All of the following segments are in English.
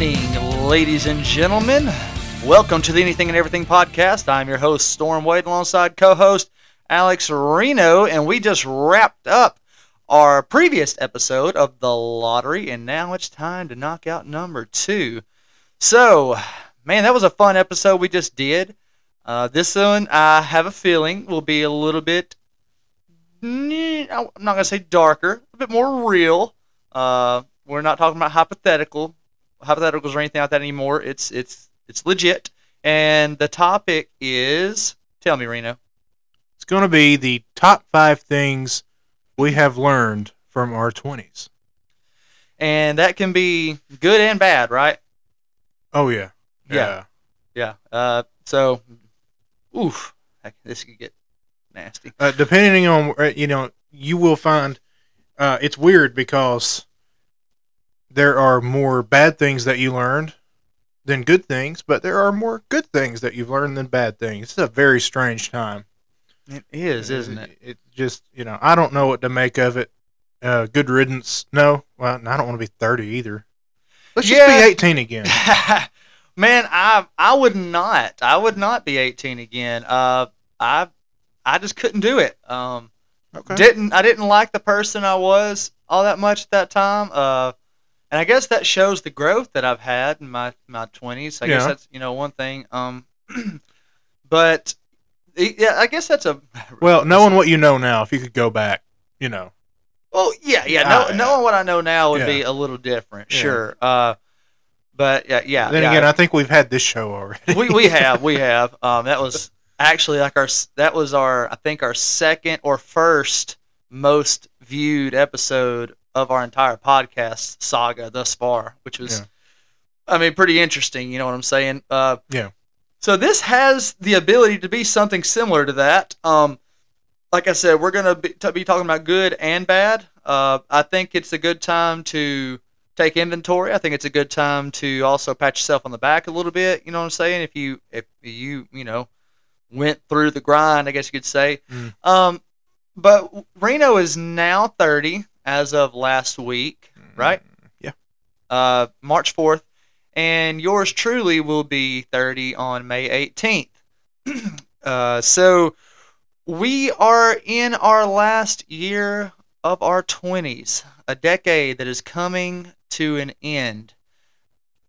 Evening, ladies and gentlemen. Welcome to the Anything and Everything podcast. I'm your host, Storm Wade, alongside co host Alex Reno, and we just wrapped up our previous episode of the lottery, and now it's time to knock out number two. So, man, that was a fun episode we just did. Uh, this one, I have a feeling, will be a little bit, mm, I'm not going to say darker, a bit more real. Uh, we're not talking about hypothetical hypotheticals or anything like that anymore. It's it's it's legit. And the topic is tell me, Reno. It's going to be the top five things we have learned from our 20s. And that can be good and bad, right? Oh, yeah. Yeah. Yeah. Uh, so, oof, heck, this could get nasty. Uh, depending on, uh, you know, you will find uh, it's weird because there are more bad things that you learned than good things, but there are more good things that you've learned than bad things. It's a very strange time. It is, isn't it? It just, you know, I don't know what to make of it. Uh, good riddance. No, well, I don't want to be 30 either. Let's just be 18 again. Man, I I would not. I would not be 18 again. Uh, I I just couldn't do it. Um, Okay. didn't I didn't like the person I was all that much at that time. Uh, and I guess that shows the growth that I've had in my my 20s. I guess that's you know one thing. Um, but yeah, I guess that's a Well, knowing what you know now, if you could go back, you know. Well, yeah, yeah. Ah, know, yeah. Knowing what I know now would Yeah. be a little different, Yeah. sure. Uh, but yeah, yeah. then yeah. again, I think we've had this show already. we we have we have. Um, that was actually like our that was our I think our second or first most viewed episode of our entire podcast saga thus far, which was, Yeah. I mean, pretty interesting. You know what I'm saying? Uh, Yeah. So this has the ability to be something similar to that. Um, like I said, we're gonna be, to be talking about good and bad. Uh, I think it's a good time to take inventory. I think it's a good time to also pat yourself on the back a little bit. You know what I'm saying? If you if you you know went through the grind, I guess you could say. Mm. Um, but Reno is now 30 as of last week, right? Yeah. Uh, March 4th, and yours truly will be 30 on May 18th. uh, so we are in our last year of our 20s, a decade that is coming to an end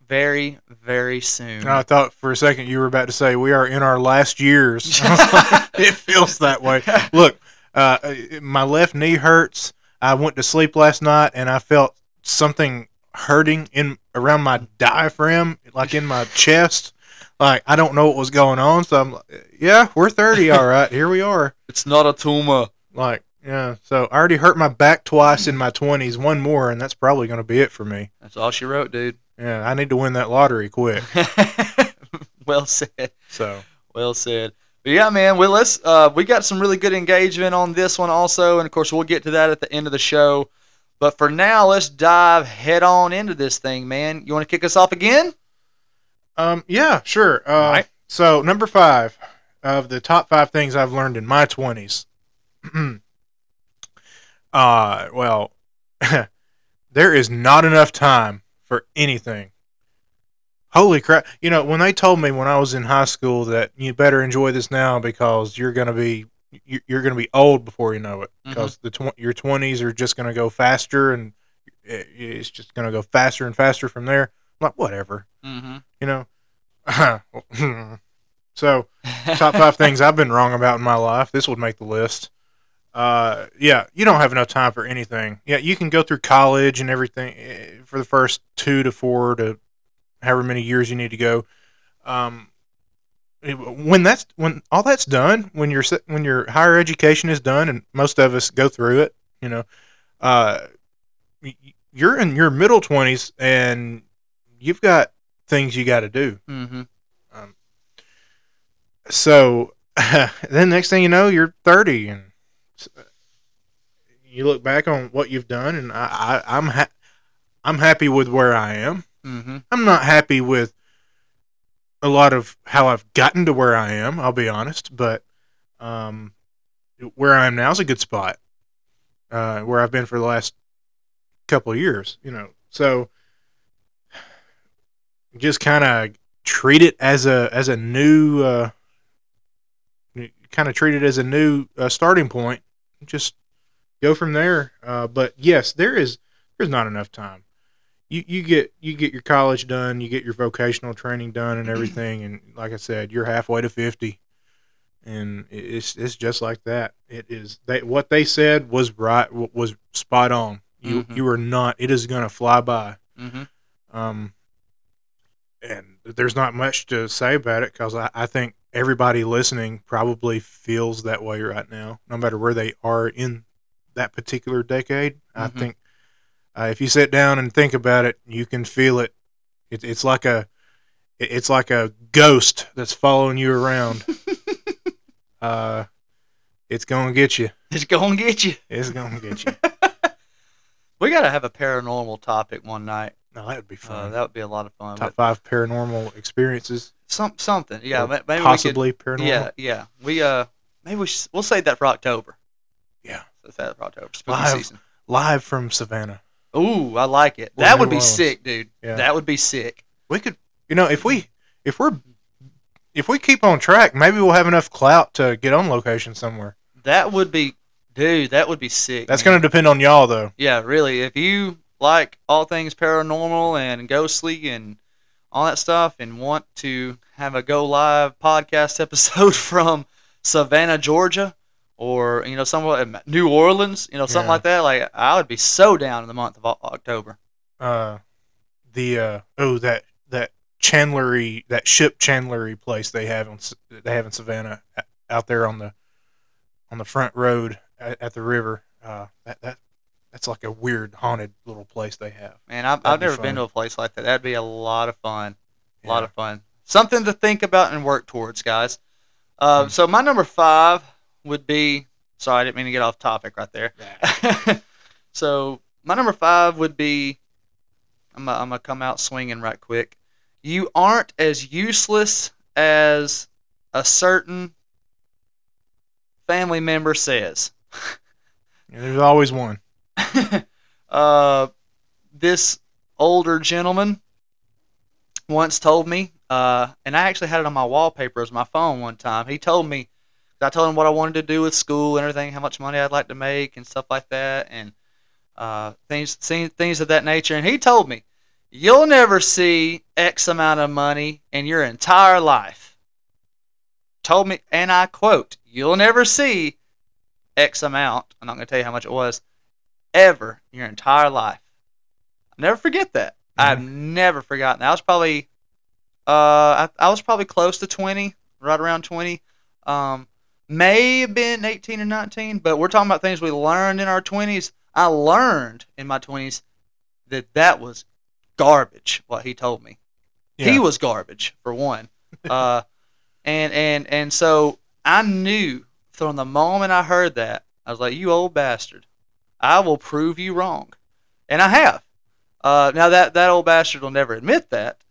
very, very soon. I thought for a second you were about to say we are in our last years. I was like, it feels that way. Look, uh, my left knee hurts. I went to sleep last night and I felt something hurting in around my diaphragm, like in my chest. Like I don't know what was going on. So I'm like, yeah, we're 30, all right. Here we are. It's not a tumor. Like yeah. So I already hurt my back twice in my 20s. One more, and that's probably going to be it for me. That's all she wrote, dude. Yeah, I need to win that lottery quick. well said. So Well said. Yeah, man, well, let's. Uh, we got some really good engagement on this one also, and of course we'll get to that at the end of the show. But for now, let's dive head on into this thing, man. You want to kick us off again? Um, yeah, sure. Uh, Alright. So number five of the top five things I've learned in my twenties. uh, well, there is not enough time for anything. Holy crap! You know when they told me when I was in high school that you better enjoy this now because you're gonna be you- you're gonna be old before you know it because the tw- your twenties are just gonna go faster and it's just gonna go faster and faster from there. I'm like whatever Mm-hmm. you know. so, top five things I've been wrong about in my life. This would make the list. Uh, yeah, you don't have enough time for anything. Yeah, you can go through college and everything eh, for the first two to four to however many years you need to go. Um, when that's when all that's done, when your when your higher education is done, and most of us go through it, you know, uh, you're in your middle twenties and you've got things you got to do. Mm-hmm. So then next thing you know, you're 30 and you look back on what you've done and I, I I'm ha- I'm happy with where I am. Mm-hmm. I'm not happy with a lot of how I've gotten to where I am, I'll be honest, but um where I am now is a good spot. Uh where I've been for the last couple of years, you know. So just kind of treat it as a as a new uh, kind of treat it as a new uh, starting point. Just go from there. Uh, but yes, there is there's not enough time. You you get you get your college done, you get your vocational training done, and everything, and like I said, you're halfway to fifty, and it's it's just like that. It is they what they said was right was spot on. You Mhm. you are not. It is gonna fly by. Mm-hmm. Um, and there's not much to say about it because I, I think everybody listening probably feels that way right now, no matter where they are in that particular decade. I Mhm. think uh, if you sit down and think about it, you can feel it. it it's like a it- it's like a ghost that's following you around. uh, it's gonna get you. It's gonna get you. It's gonna get you. We gotta have a paranormal topic one night. No, that would be Uh, fun. that would be a lot of fun. Top five paranormal experiences, some something, yeah. Maybe possibly We could, paranormal. yeah, yeah. We uh, maybe we sh- we'll save that for October. Yeah. Save that for October. Spooky Live. season. live from Savannah. Ooh, I like it. Or that New would be Orleans. sick, dude. Yeah. That would be sick. We could, you know, if we if we're if we keep on track, maybe we'll have enough clout to get on location somewhere. That would be, dude. That would be sick. That's going to depend on y'all, though. Yeah, really. If you like all things paranormal and ghostly and all that stuff and want to have a go live podcast episode from Savannah, Georgia, or you know, somewhat in New Orleans, you know, something Yeah. like that, like I would be so down in the month of October. Uh, the uh, oh that that Chandlery that ship Chandlery place they have in they have in Savannah out there on the on the front road at, at the river. Uh, that that that's like a weird haunted little place they have. Man, I've, I've be never fun. been to a place like that. That'd be a lot of fun. A lot of fun. Something to think about and work towards, guys. Uh, Hmm. So my number five would be. Sorry, I didn't mean to get off topic right there. Yeah. so my number five would be. I'm gonna, I'm gonna come out swinging right quick. You aren't as useless as a certain family member says. Yeah, There's always one. uh, this older gentleman once told me, uh, and I actually had it on my wallpaper as my phone one time. He told me, I told him what I wanted to do with school and everything, how much money I'd like to make and stuff like that, and uh, things, things, of that nature. And he told me, you'll never see X amount of money in your entire life. Told me, and I quote, you'll never see X amount. I'm not going to tell you how much it was ever in your entire life. i Never forget that. I've never forgotten. that. I was probably, uh, I, I was probably close to 20, right around 20. Um, may have been 18 or 19, but we're talking about things we learned in our 20s. I learned in my 20s that that was garbage. What he told me, he was garbage for one. Uh, and and and so I knew from the moment I heard that, I was like, "You old bastard, I will prove you wrong," and I have. Uh, now that that old bastard will never admit that,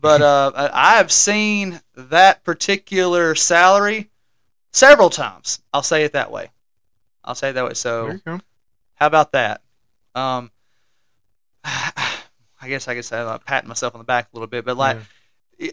but uh, I have seen that particular salary several times. I'll say it that way. I'll say it that way. So There you go. how about that? Um, I guess I could say I'm patting myself on the back a little bit, but like. Yeah.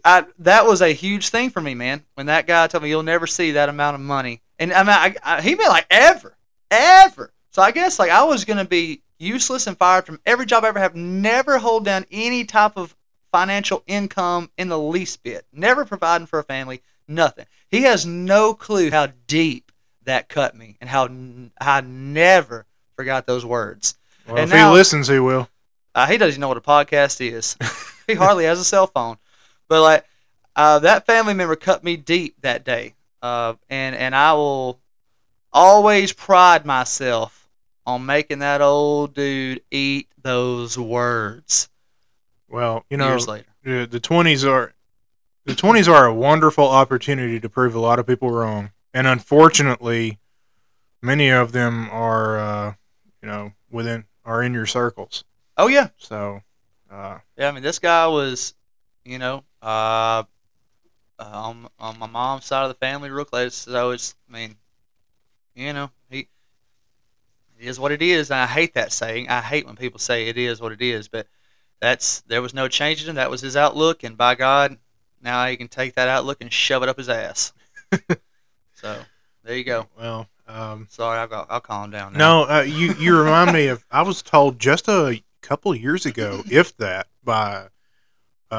I that was a huge thing for me, man. When that guy told me you'll never see that amount of money, and I mean, I, I, he meant like ever, ever. So I guess like I was gonna be useless and fired from every job I ever have. Never hold down any type of financial income in the least bit. Never providing for a family. Nothing. He has no clue how deep that cut me, and how n- I never forgot those words. Well, And if now- he listens, he will. Uh, he doesn't know what a podcast is. he hardly has a cell phone. But like uh, that family member cut me deep that day, uh, and and I will always pride myself on making that old dude eat those words. Well, you know, years later, the the twenties are the twenties are a wonderful opportunity to prove a lot of people wrong, and unfortunately, many of them are, uh, you know, within are in your circles. oh yeah, So, uh, yeah. I mean, this guy was, you know, uh, uh, on on my mom's side of the family, real close. So it's, I mean, you know, he it is what it is. And I hate that saying. I hate when people say it is what it is. But that's there was no changing him. That was his outlook, and by God, now he can take that outlook and shove it up his ass. so there you go. Well, um, Sorry, I'll go, I'll calm down. Now. no, uh, you you remind me of. I was told just a couple years ago, if that, by a,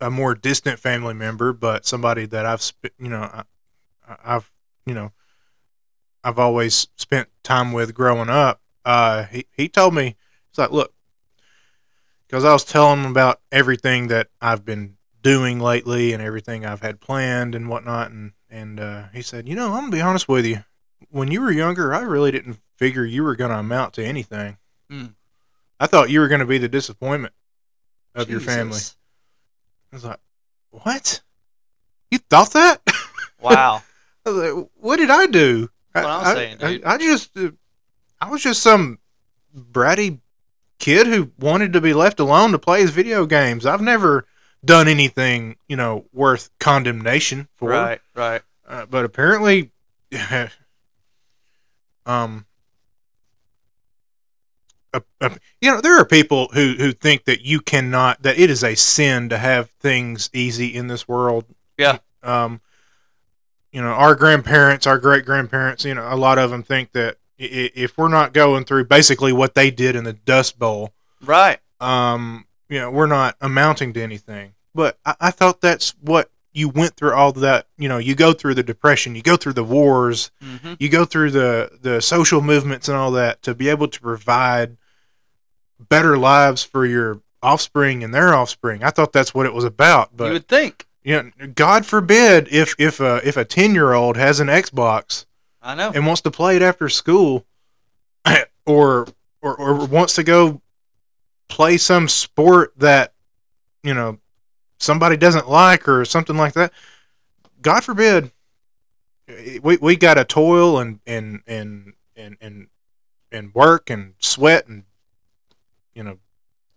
a, a more distant family member, but somebody that I've sp- you know I, I've you know I've always spent time with growing up. Uh, he he told me he's like, look, because I was telling him about everything that I've been doing lately and everything I've had planned and whatnot, and and uh, he said, you know, I'm gonna be honest with you. When you were younger, I really didn't figure you were gonna amount to anything. Hmm. I thought you were gonna be the disappointment of your family. I was like, what? You thought that? Wow. I was like, what did I do? That's what I'm I, saying, I- dude. I, just, uh, I was just some bratty kid who wanted to be left alone to play his video games. I've never done anything, you know, worth condemnation for. right. Right. Uh, but apparently, um, uh, uh, you know, there are people who who think that you cannot, that it is a sin to have things easy in this world. Yeah. Um, you know, our grandparents, our great grandparents, you know, a lot of them think that if we're not going through basically what they did in the Dust Bowl, Right. um, you know, we're not amounting to anything. But I, I thought that's what you went through all that. You know, you go through the depression, you go through the wars, hmm you go through the the social movements and all that to be able to provide better lives for your offspring and their offspring. I thought that's what it was about. But you would think. you know, God forbid if if a if a ten year old has an Xbox I know. and wants to play it after school, or, or or wants to go play some sport that you know somebody doesn't like or something like that. God forbid, we we got to toil and and and and and and work and sweat and you know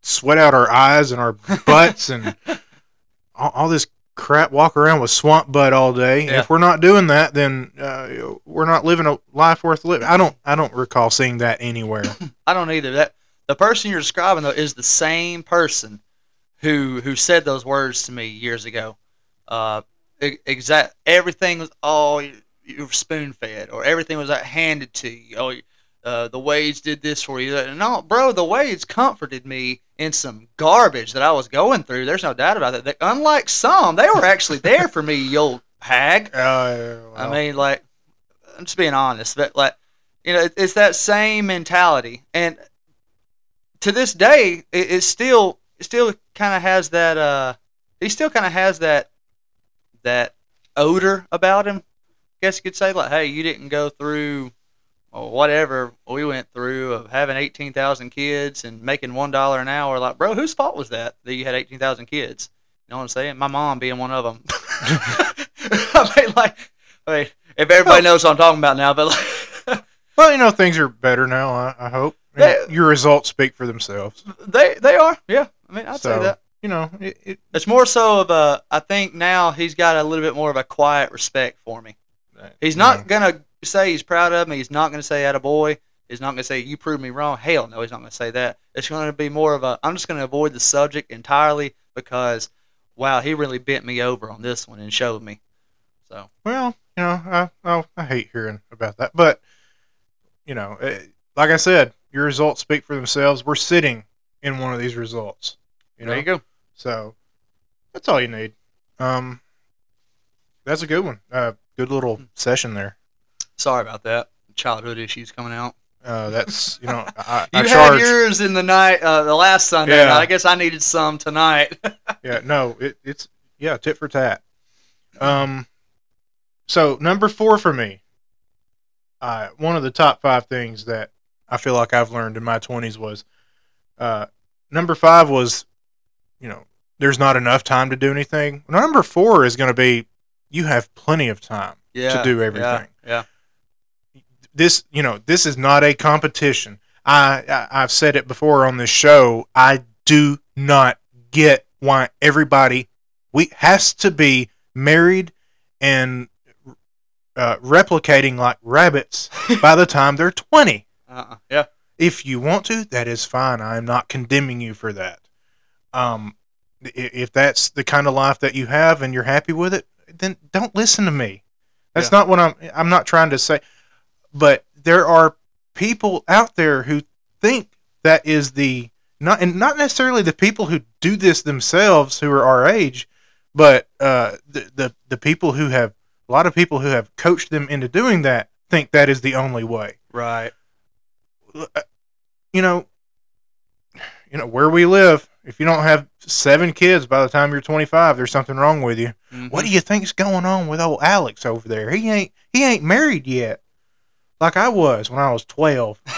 sweat out our eyes and our butts and all, all this crap walk around with swamp butt all day Yeah. if we're not doing that then uh, we're not living a life worth living i don't i don't recall seeing that anywhere I don't either. That the person you're describing though is the same person who who said those words to me years ago. Uh, exact. Everything was all you, you were spoon fed, or everything was uh, handed to you. Oh, uh, the Wades did this for you. No, bro, the Wades comforted me in some garbage that I was going through. There's no doubt about that. They, unlike some, they were actually there for me, you old hag. uh, I mean, like, I'm just being honest, but like, you know, it, it's that same mentality, and to this day, it, it still, it still kind of has that. Uh, he still kind of has that, that odor about him. I guess you could say like, hey, you didn't go through, or whatever we went through of having eighteen thousand kids and making one dollar an hour. Like, bro, whose fault was that that you had eighteen thousand kids? You know what I'm saying? My mom being one of them. I mean, like, I mean, if everybody knows what I'm talking about now, but like, well you know things are better now i, I hope They- your results speak for themselves they they are, yeah. I mean, I'd say that. you know it, it, It's more so of a. I think now he's got a little bit more of a quiet respect for me. He's not you know, gonna say he's proud of me. He's not gonna say "at a boy." He's not gonna say "you proved me wrong." Hell no, he's not gonna say that. It's gonna be more of a. I'm just gonna avoid the subject entirely because, wow, he really bent me over on this one and showed me. So well you know I, I i hate hearing about that but you know eh, like i said your results speak for themselves we're sitting in one of these results you know there you go. So that's all you need. Um, that's a good one. Uh, good little session there. Sorry about that. Childhood issues coming out. Uh, that's you know I, You I had yours in the night, uh, the last Sunday. Yeah. I guess I needed some tonight. Yeah, no, it, it's yeah, tit for tat. Um, so number four for me. Uh, one of the top five things that I feel like I've learned in my twenties was, uh, number five was, you know, there's not enough time to do anything. Number four is going to be, you have plenty of time. yeah, do yeah, everything. Yeah, this you know this is not a competition I, I i've said it before on this show i do not get why everybody we has to be married and uh, replicating like rabbits by the time they're 20 uh-uh. yeah. if you want to that is fine i'm not condemning you for that Um, if that's the kind of life that you have and you're happy with it, then don't listen to me. That's Yeah. not what I'm. I'm not trying to say, but there are people out there who think that is the not and not necessarily the people who do this themselves who are our age, but uh, the the the people who have a lot of people who have coached them into doing that think that is the only way. Right. You know, you know where we live. If you don't have seven kids by the time you're 25, there's something wrong with you. Mhm. What do you think's going on with old Alex over there? He ain't he ain't married yet, like I was when I was 12.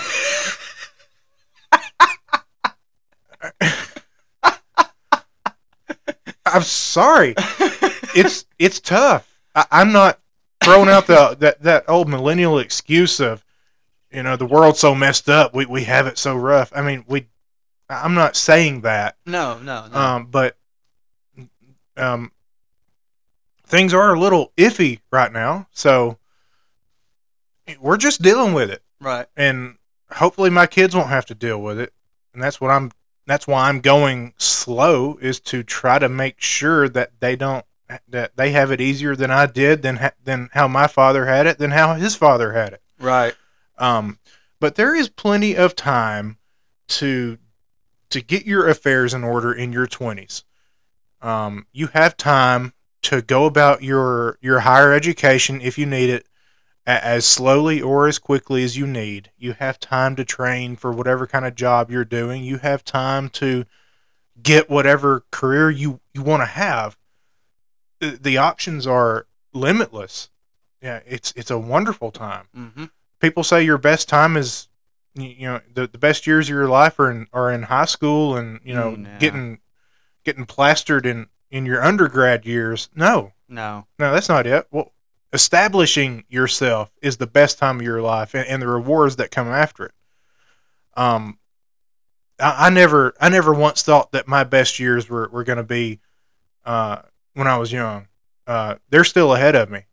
I'm sorry. It's it's tough. I, I'm not throwing out the that, that old millennial excuse of, you know, the world's so messed up. We we have it so rough. I mean, we. I'm not saying that. no, no, no. Um, but um, things are a little iffy right now, so we're just dealing with it, right. and hopefully my kids won't have to deal with it. And that's what I'm. That's why I'm going slow is to try to make sure that they don't that they have it easier than I did, than ha- than how my father had it, than how his father had it. Right. Um, but there is plenty of time to to get your affairs in order in your twenties. Um, you have time to go about your your higher education if you need it as slowly or as quickly as you need. You have time to train for whatever kind of job you're doing. You have time to get whatever career you, you want to have. The, the options are limitless. Yeah, it's it's a wonderful time Mm-hmm. People say your best time is you know the, the best years of your life are in are in high school and you know Mm, yeah. getting getting plastered in in your undergrad years. No. No. no that's not it. Well establishing yourself is the best time of your life and, and the rewards that come after it. Um I, I never i never once thought that my best years were, were going to be uh when i was young. Uh they're still ahead of me.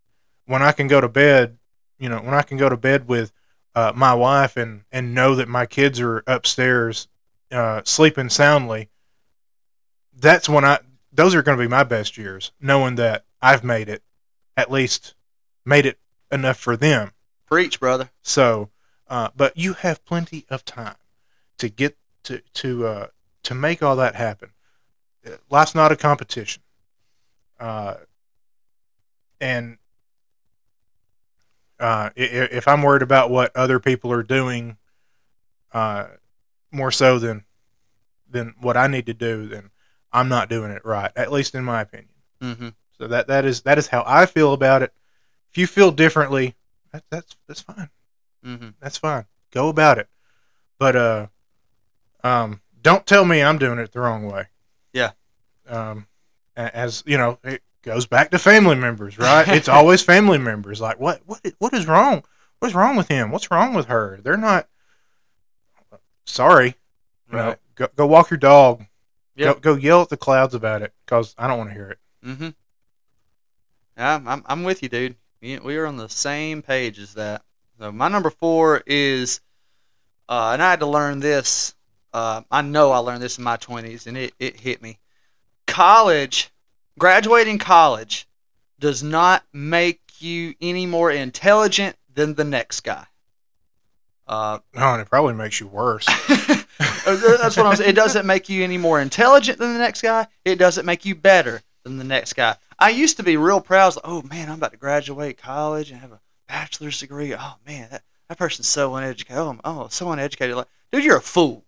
When i can go to bed you know when i can go to bed with uh, my wife and and know that my kids are upstairs uh, sleeping soundly that's when i those are going to be my best years knowing that i've made it at least made it enough for them. Preach, brother. so uh, but you have plenty of time to get to to uh, to make all that happen. Life's not a competition. Uh, and uh, if I'm worried about what other people are doing, uh, more so than than what I need to do, then I'm not doing it right. At least in my opinion. Mm-hmm. So that that is that is how I feel about it. If you feel differently, that, that's that's fine. Mm-hmm. That's fine. Go about it. But uh, um, don't tell me I'm doing it the wrong way. Yeah. Um, as you know, goes back to family members, right? it's always family members. Like, what, what, what is wrong? What's wrong with him? What's wrong with her? They're not. Sorry. Know, go, go walk your dog. Yep. Go, go yell at the clouds about it because I don't want to hear it. Mm-hmm. Yeah, I'm, I'm with you, dude. We, we are on the same page as that. So my number four is, uh, and I had to learn this. Uh, I know I learned this in my 20s, and it, it hit me. College, graduating college, does not make you any more intelligent than the next guy. Uh, Oh, and it probably makes you worse. That's what I'm saying. It doesn't make you any more intelligent than the next guy. It doesn't make you better than the next guy. I used to be real proud. Like, oh man, I'm about to graduate college and have a bachelor's degree. Oh man, that, that person's so uneducated. Oh, oh, so uneducated. Like, dude, you're a fool.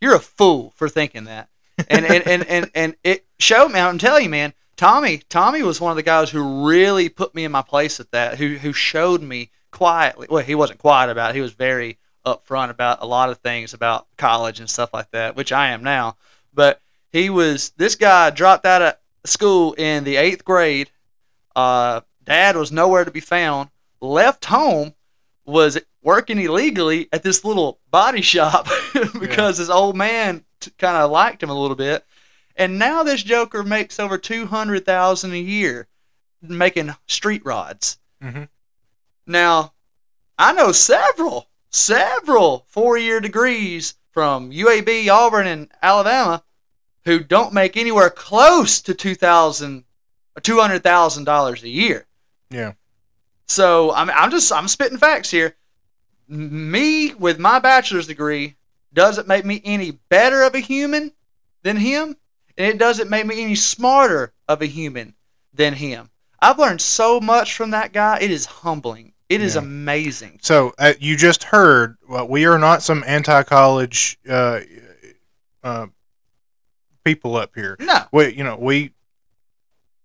You're a fool for thinking that. And and, and, and, and it showed me. I'm telling you, man. Tommy, Tommy was one of the guys who really put me in my place at that. Who who showed me quietly. Well, he wasn't quiet about it. He was very upfront about a lot of things about college and stuff like that, which I am now. But he was this guy dropped out of school in the eighth grade. Uh, dad was nowhere to be found. Left home, was working illegally at this little body shop because his old man t- kind of liked him a little bit. And now this Joker makes over two hundred thousand a year making street rods. Mhm. Now, I know several, several four-year degrees from UAB, Auburn, and Alabama who don't make anywhere close to two thousand, two hundred thousand dollars a year. Yeah. So I'm I'm just I'm spitting facts here. Me with my bachelor's degree doesn't make me any better of a human than him, and it doesn't make me any smarter of a human than him. I've learned so much from that guy. It is humbling. It is Yeah. amazing. So uh, you just heard. Well, we are not some anti-college uh, uh, people up here. No, We, you know, we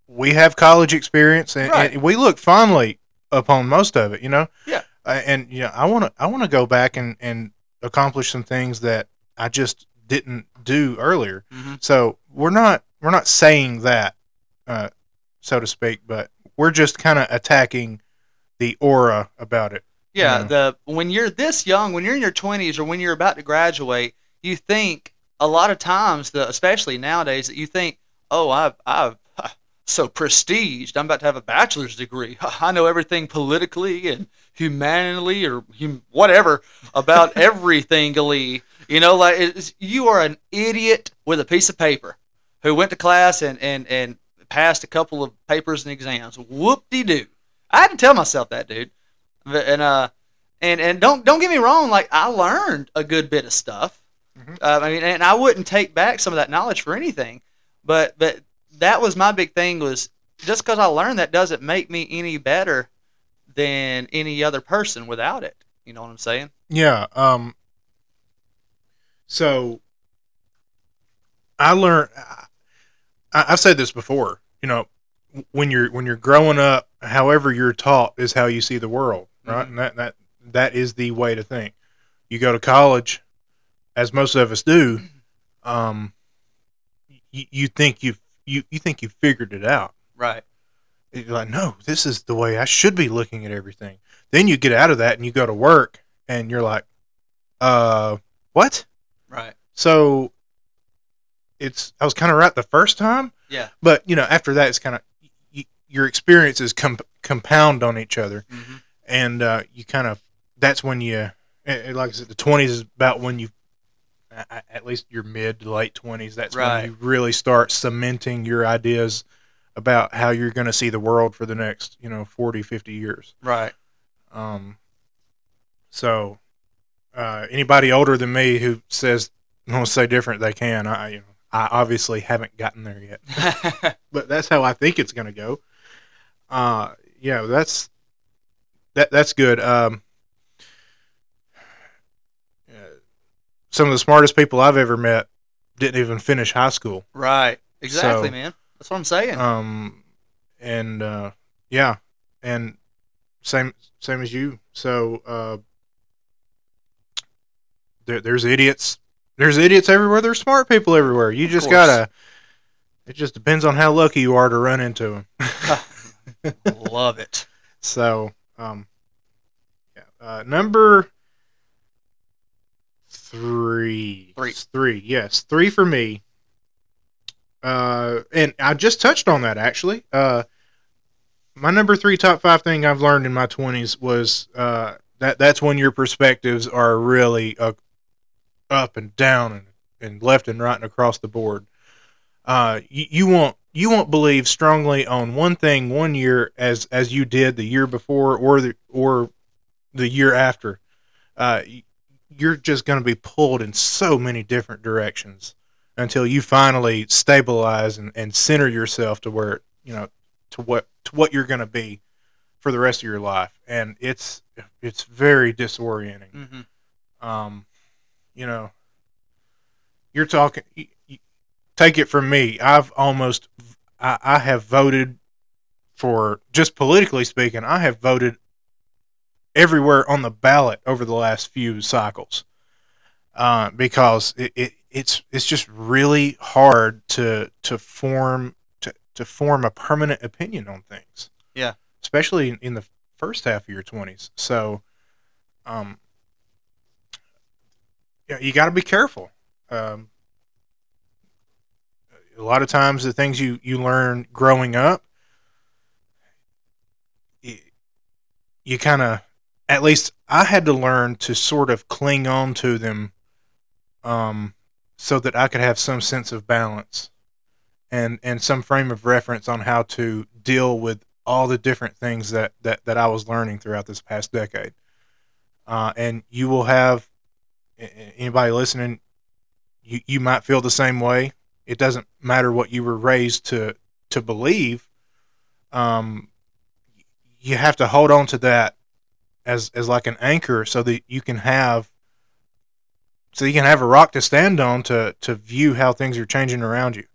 we have college experience, and, Right. and we look fondly upon most of it. You know. Yeah. Uh, and you know, I want to I want to go back and and accomplish some things that I just didn't do earlier. Mhm. So we're not we're not saying that, uh, so to speak, but we're just kind of attacking the aura about it. Yeah, Yeah. the when you're this young, when you're in your 20s or when you're about to graduate, you think a lot of times, the especially nowadays, that you think, "Oh, I've I've so prestiged. I'm about to have a bachelor's degree. I know everything politically and humanly or hum, whatever about everything." You know, like you are an idiot with a piece of paper who went to class and and and passed a couple of papers and exams. Whoop de doo. I had to tell myself that, dude. And uh and and don't don't get me wrong like i learned a good bit of stuff Mhm. uh, i mean and i wouldn't take back some of that knowledge for anything but but that was my big thing was just because i learned that doesn't make me any better than any other person without it you know what i'm saying Yeah. Um. So I learned. I, I've said this before. You know, when you're when you're growing up, however you're taught is how you see the world, right? Mhm. And that that that is the way to think. You go to college, as most of us do. Um. You, you think you've you, you think you've figured it out. right You're like, no, this is the way I should be looking at everything. Then you get out of that and you go to work and you're like, uh, what? right So it's, I was kind of right the first time. Yeah. But, you know, after that, it's kind of, y- your experiences com- compound on each other. hmm And uh, you kind of, that's when you, like I said, the 20s is about when you, at least your mid to late 20s, that's Right. when you really start cementing your ideas about how you're going to see the world for the next, you know, 40, 50 years. right Um, so, uh, anybody older than me who says wants to say different, they can. I, you know, I obviously haven't gotten there yet, but that's how I think it's going to go. Uh, yeah, that's that. That's good. Um, some of the smartest people I've ever met didn't even finish high school. right exactly So- man that's what i'm saying Um, and uh, yeah, and same same as you. So uh, there, there's idiots. There's idiots everywhere. There's smart people everywhere. You just course. gotta. It just depends on how lucky you are to run into them. love it so, um, yeah. Uh, number three. Three. Three. Yes, three for me. Uh, and I just touched on that actually. Uh, my number three top five thing I've learned in my twenties was uh that that's when your perspectives are really uh, up and down and, and left and right and across the board. Uh, you, you won't you won't believe strongly on one thing one year as as you did the year before or the or the year after. Uh, you're just going to be pulled in so many different directions until you finally stabilize and, and center yourself to where you know to what to what you're going to be for the rest of your life. And it's it's very disorienting. Hmm um you know you're talking take it from me. I've almost I, I have voted for just politically speaking i have voted everywhere on the ballot over the last few cycles uh, because it, it it's it's just really hard to to form to, to form a permanent opinion on things Yeah. especially in, in the first half of your 20s so um yeah, you got to be careful. Um, a lot of times, the things you you learn growing up, you, you kind of, at least I had to learn to sort of cling on to them, um, so that I could have some sense of balance and and some frame of reference on how to deal with all the different things that that, that I was learning throughout this past decade. Uh, and you will have anybody listening, you, you might feel the same way. It doesn't matter what you were raised to to believe. Um, you have to hold on to that as as like an anchor so that you can have so you can have a rock to stand on to to view how things are changing around you.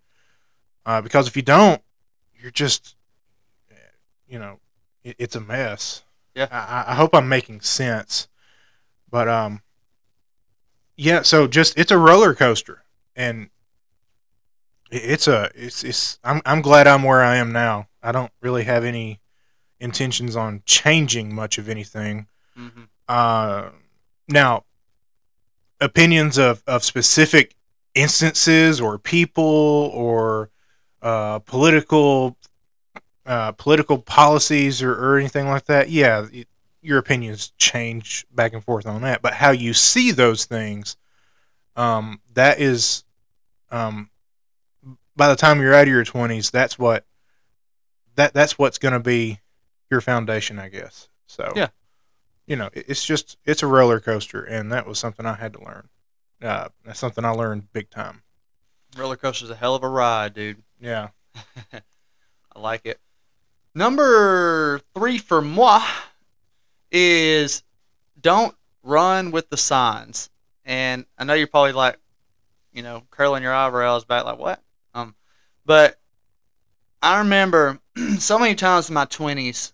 Uh, because if you don't, you're just you know it, it's a mess. Yeah. I, I hope I'm making sense, but um, yeah. So just it's a roller coaster, and it's a it's it's. I'm I'm glad I'm where I am now. I don't really have any intentions on changing much of anything. Mm-hmm. Uh, now, opinions of, of specific instances or people or uh, political uh, political policies or, or anything like that, yeah, it, your opinions change back and forth on that. But how you see those things, um, that is, um, by the time you're out of your twenties, that's what that that's what's going to be your foundation, I guess. So Yeah. You know, it's just it's a roller coaster, and that was something I had to learn. Uh, that's something I learned big time. Roller coaster's a hell of a ride, dude. Yeah. I like it. Number three for moi is don't run with the signs. And I know you're probably like, you know, curling your eyebrows back, like what? Um, but I remember so many times in my twenties,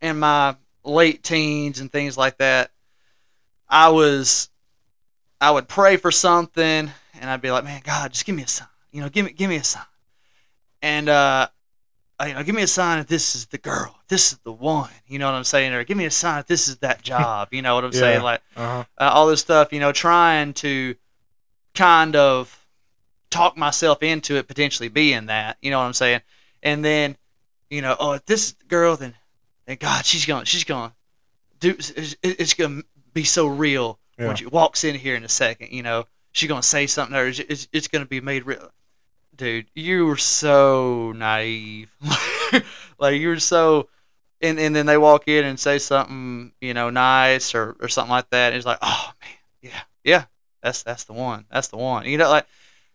in my late teens and things like that, I was, I would pray for something, and I'd be like, man, God, just give me a sign. You know, give me, give me a sign. And uh, you know, give me a sign if this is the girl, this is the one. You know what I'm saying? Or give me a sign if this is that job. You know what I'm Yeah. saying? Like Uh-huh. uh, all this stuff. You know, trying to kind of talk myself into it potentially being that. You know what I'm saying? And then, you know, oh, if this is the girl, then, then God, she's gonna, she's gonna Dude, It's, it's gonna be so real Yeah. when she walks in here in a second. You know, she's gonna say something, or it's, it's, it's gonna be made real. Dude, you were so naive. like you were so, and and then they walk in and say something, you know, nice or, or something like that. And it's like, oh man, yeah, yeah, that's that's the one, that's the one. You know, like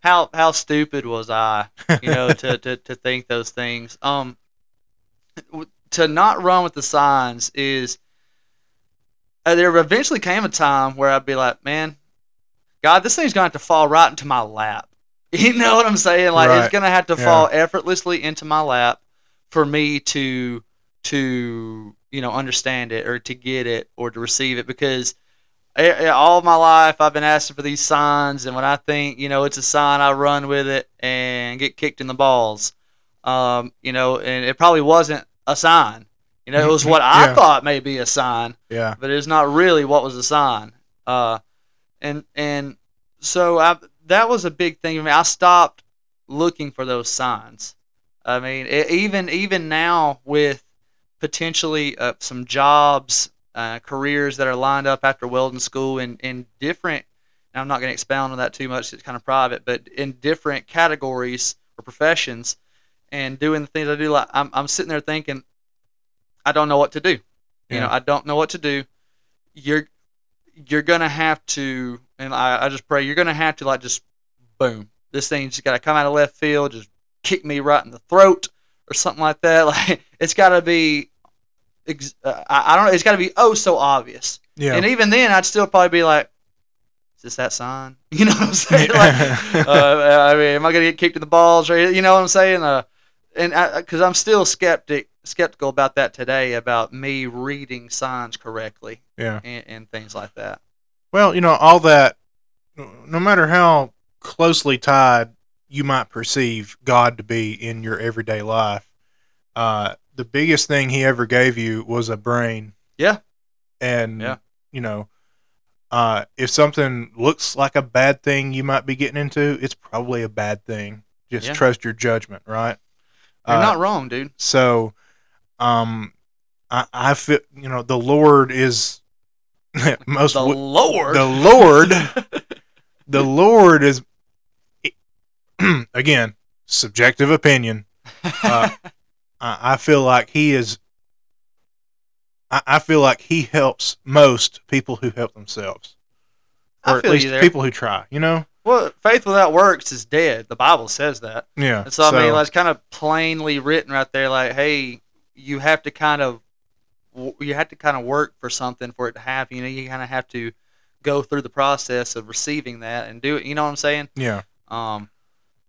how how stupid was I, you know, to, to, to think those things. Um, to not run with the signs is. Uh, there eventually came a time where I'd be like, man, God, this thing's gonna have to fall right into my lap. You know what I'm saying? Like Right. it's gonna have to Yeah. fall effortlessly into my lap for me to to you know understand it or to get it or to receive it because eh, eh, all my life I've been asking for these signs and when I think you know it's a sign I run with it and get kicked in the balls um, you know and it probably wasn't a sign you know it was what I Yeah. thought may be a sign Yeah. but it's not really what was a sign. Uh, and and so I, that was a big thing. I mean, I stopped looking for those signs. I mean, e- even even now with potentially uh, some jobs, uh, careers that are lined up after welding school in in different. And I'm not going to expound on that too much. It's kind of private, but in different categories or professions, and doing the things I do. Like I'm I'm sitting there thinking, I don't know what to do. You know, I don't know what to do. You're you're gonna have to, and I, I just pray you're gonna have to like just boom. This thing's just gotta come out of left field, just kick me right in the throat or something like that. Like it's gotta be, ex- uh, I, I don't know. It's gotta be oh so obvious. Yeah. And even then, I'd still probably be like, is this that sign? You know what I'm saying? like, uh, I mean, am I gonna get kicked in the balls or you know what I'm saying? Uh, and because I'm still skeptic skeptical about that today about me reading signs correctly yeah. and, and things like that. Well, you know, all that, no matter how closely tied you might perceive God to be in your everyday life, uh, the biggest thing He ever gave you was a brain. Yeah. And, Yeah. you know, uh, if something looks like a bad thing you might be getting into, it's probably a bad thing. Just Yeah. trust your judgment, right? You're Uh, not wrong, dude. so, um, I, I feel, you know, the Lord is most The wi- Lord. the Lord the Lord is again, subjective opinion. Uh, I, I feel like he is. I, I feel like he helps most people who help themselves, or at least people who try. You know? Well, faith without works is dead. The Bible says that. Yeah. And so, I mean, like, it's kind of plainly written right there, like, hey, you have to kind of, you have to kind of work for something for it to happen. You know, you kind of have to go through the process of receiving that and do it. You know what I'm saying? yeah. Um,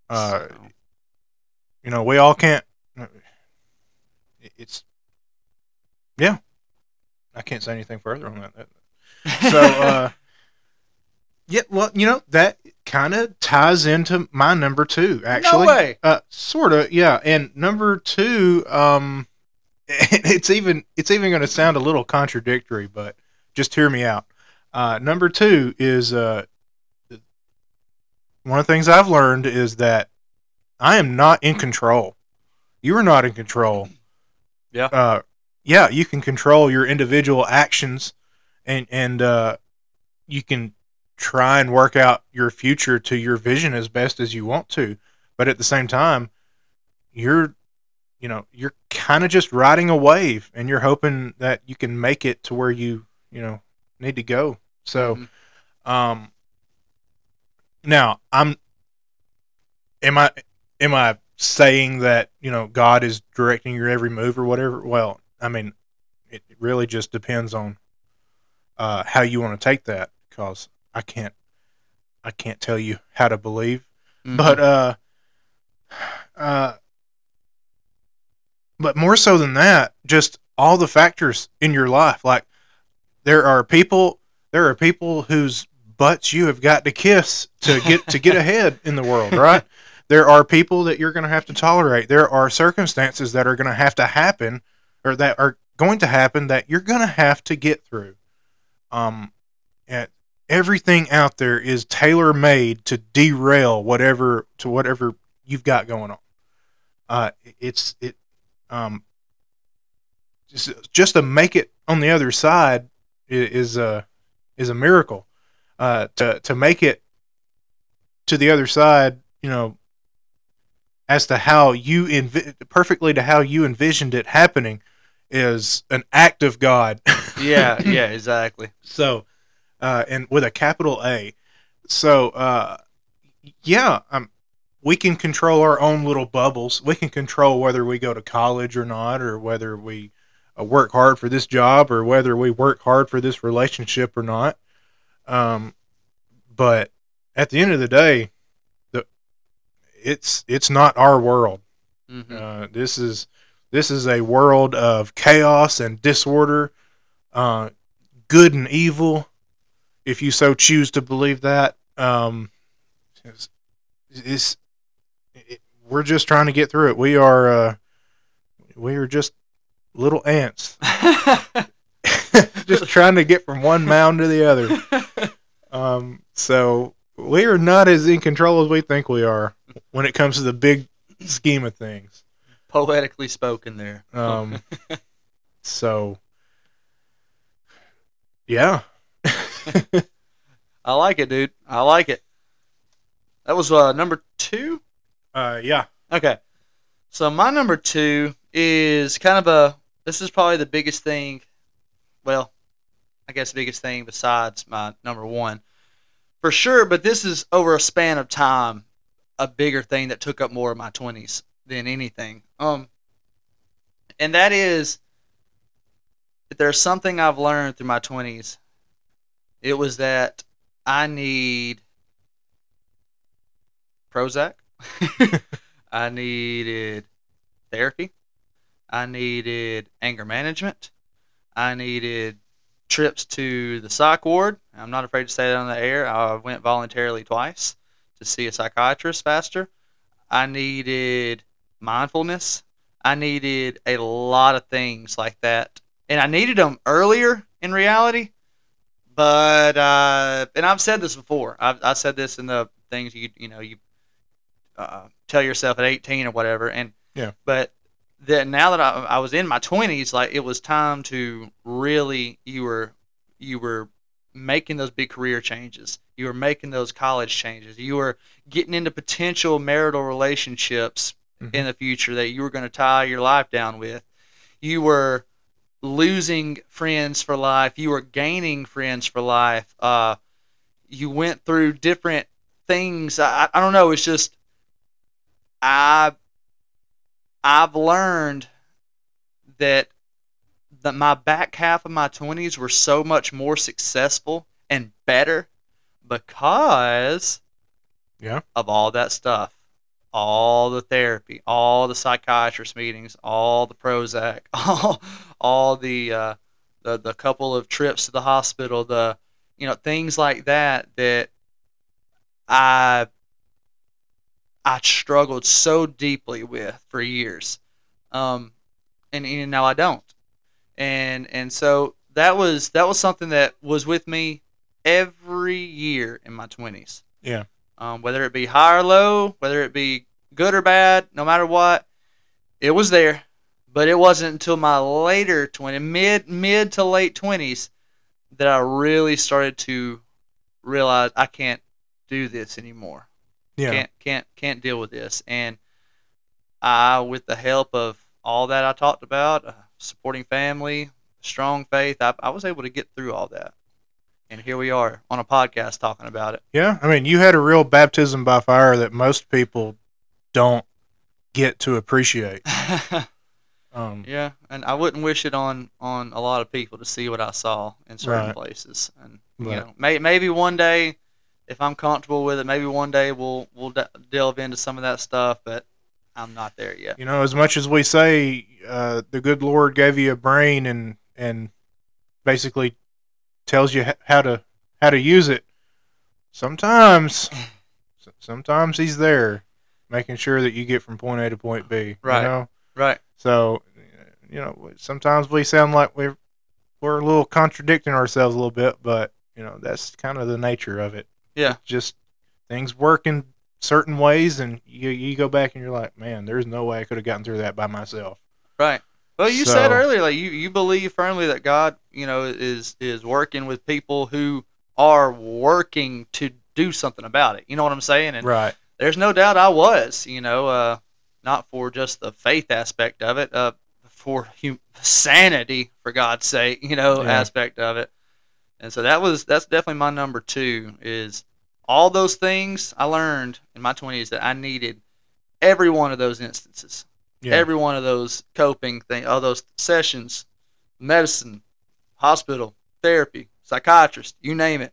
Uh, so- you know, we all can't. It's yeah. I can't say anything further on that. So, uh, yeah, well, you know that kind of ties into my number two. Actually, no way. uh, sort of, yeah. And number two, um, it's even it's even going to sound a little contradictory, but just hear me out. Uh, number two is uh, one of the things I've learned is that I am not in control. You are not in control. Yeah. Uh, yeah, you can control your individual actions, and and uh, you can try and work out your future to your vision as best as you want to. But at the same time, you're, you know, you're kind of just riding a wave, and you're hoping that you can make it to where you, you know, need to go. So, Mhm. um, now I'm, am I, am I saying that you know God is directing your every move or whatever? Well, I mean, it really just depends on uh, how you want to take that, because I can't, I can't tell you how to believe Mhm. but uh uh but more so than that just all the factors in your life like there are people there are people whose butts you have got to kiss to get to get ahead in the world right? There are people that you're going to have to tolerate. There are circumstances that are going to have to happen or that are going to happen that you're going to have to get through. Um and everything out there is tailor made to derail whatever to whatever you've got going on. Uh, it's it um just, just to make it on the other side is a is a miracle. Uh, to to make it to the other side, you know, as to how you envi- perfectly to how you envisioned it happening is an act of God. yeah, yeah, exactly. So, uh, and with a capital A. So, uh, yeah, um, we can control our own little bubbles. We can control whether we go to college or not, or whether we uh, work hard for this job, or whether we work hard for this relationship or not. Um, but at the end of the day, the it's it's not our world. hmm Uh, this is this is a world of chaos and disorder, uh, good and evil, if you so choose to believe that. Um, it's, it's- it- we're just trying to get through it. We are uh, we are just little ants, just trying to get from one mound to the other. Um, so we are not as in control as we think we are when it comes to the big scheme of things. Poetically spoken there. Um, so yeah, I like it, dude. I like it. That was uh, number two. uh, yeah, Okay. So my number two is kind of a. This is probably the biggest thing. Well, I guess the biggest thing besides my number one, for sure. But this is over a span of time, a bigger thing that took up more of my twenties than anything. Um, and that is, if there's something I've learned through my twenties, it was that I need Prozac. I needed therapy. I needed anger management. I needed trips to the psych ward. I'm not afraid to say that on the air. I went voluntarily twice to see a psychiatrist faster. I needed mindfulness. I needed a lot of things like that. And I needed them earlier in reality. But, uh, and I've said this before. I've, I said this in the things you, you know, you uh, tell yourself at 18 or whatever. And Yeah. but that now that I, I was in my 20s, like it was time to really you were you were making those big career changes. You were making those college changes. You were getting into potential marital relationships Mhm. in the future that you were going to tie your life down with. You were losing friends for life. You were gaining friends for life. Uh, you went through different things. I, I don't know. It's just I I've learned that that my back half of my twenties were so much more successful and better because Yeah. of all that stuff. All the therapy, all the psychiatrist meetings, all the Prozac, all, all the, uh, the the couple of trips to the hospital, the you know things like that that I I struggled so deeply with for years, um, and, and now I don't, and and so that was that was something that was with me every year in my twenties. Yeah. Um, whether it be high or low, whether it be good or bad, no matter what, it was there. But it wasn't until my later twenty, mid mid to late twenties, that I really started to realize I can't do this anymore Yeah. can't can't can't deal with this and i with the help of all that i talked about uh, supporting family strong faith I, I was able to get through all that and here we are on a podcast talking about it Yeah. I mean, you had a real baptism by fire that most people don't get to appreciate. Um, yeah and i wouldn't wish it on on a lot of people to see what i saw in certain Right. places and you know may, maybe one day if i'm comfortable with it maybe one day we'll we'll de- delve into some of that stuff but i'm not there yet You know, as much as we say uh, the good Lord gave you a brain and and basically tells you how to how to use it, sometimes sometimes He's there, making sure that you get from point A to point B. Right. You know? right So, you know, sometimes we sound like we're we're a little contradicting ourselves a little bit, but you know that's kind of the nature of it. Yeah. just things work in certain ways, and you you go back and you're like, man, there's no way I could have gotten through that by myself. Right. Well, you said So- earlier, like you, you believe firmly that God, you know, is is working with people who are working to do something about it. You know what I'm saying? And Right. there's no doubt I was, you know, uh, not for just the faith aspect of it, uh, for hum- sanity, for God's sake, you know, Yeah. aspect of it. And so that was that's definitely my number two is all those things I learned in my 20s that I needed every one of those instances Yeah. every one of those coping thing, all those sessions, medicine, hospital, therapy, psychiatrist, you name it.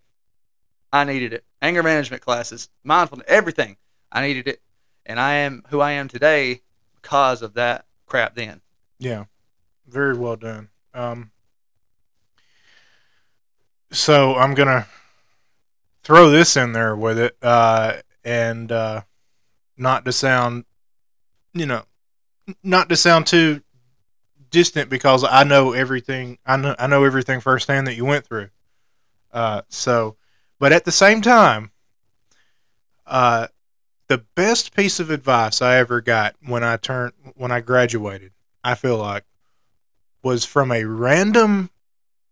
I needed it. Anger management classes, mindfulness, everything. I needed it. And I am who I am today because of that crap then. Yeah, very well done. Um, so I'm gonna throw this in there with it, uh, and uh, not to sound, you know, not to sound too distant because I know everything. I know I know everything firsthand that you went through. Uh, so, but at the same time, uh, the best piece of advice I ever got when I turned when I graduated, I feel like, was from a random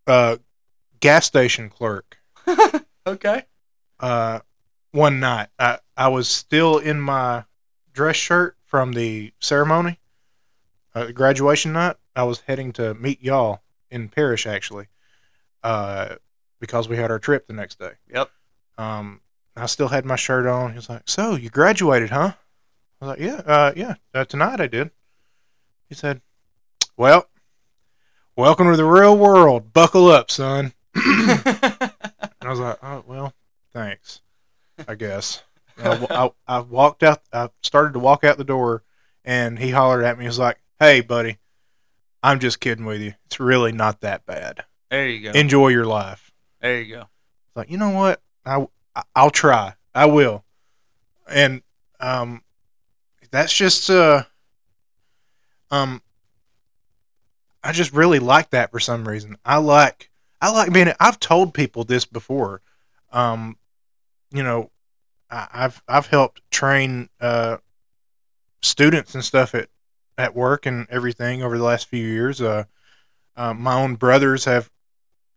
uh, gas station clerk. Okay. Uh, one night, I I was still in my dress shirt from the ceremony, uh, graduation night. I was heading to meet y'all in Parish actually, uh, because we had our trip the next day. Yep. Um, I still had my shirt on. He was like, "So you graduated, huh?" I was like, "Yeah, uh, yeah, uh, tonight I did." He said, "Well, welcome to the real world. Buckle up, son." And I was like, "Oh well, thanks, I guess." I, I, I walked out. I started to walk out the door, and he hollered at me. He was like, "Hey, buddy, I'm just kidding with you. It's really not that bad. there you go. Enjoy your life." there you go. It's like, you know what? I I'll try. I will. And um, that's just uh, um, I just really like that for some reason. I like I like being. I've told people this before. Um, you know, I, I've I've helped train uh students and stuff at at work and everything over the last few years. Uh, uh my own brothers have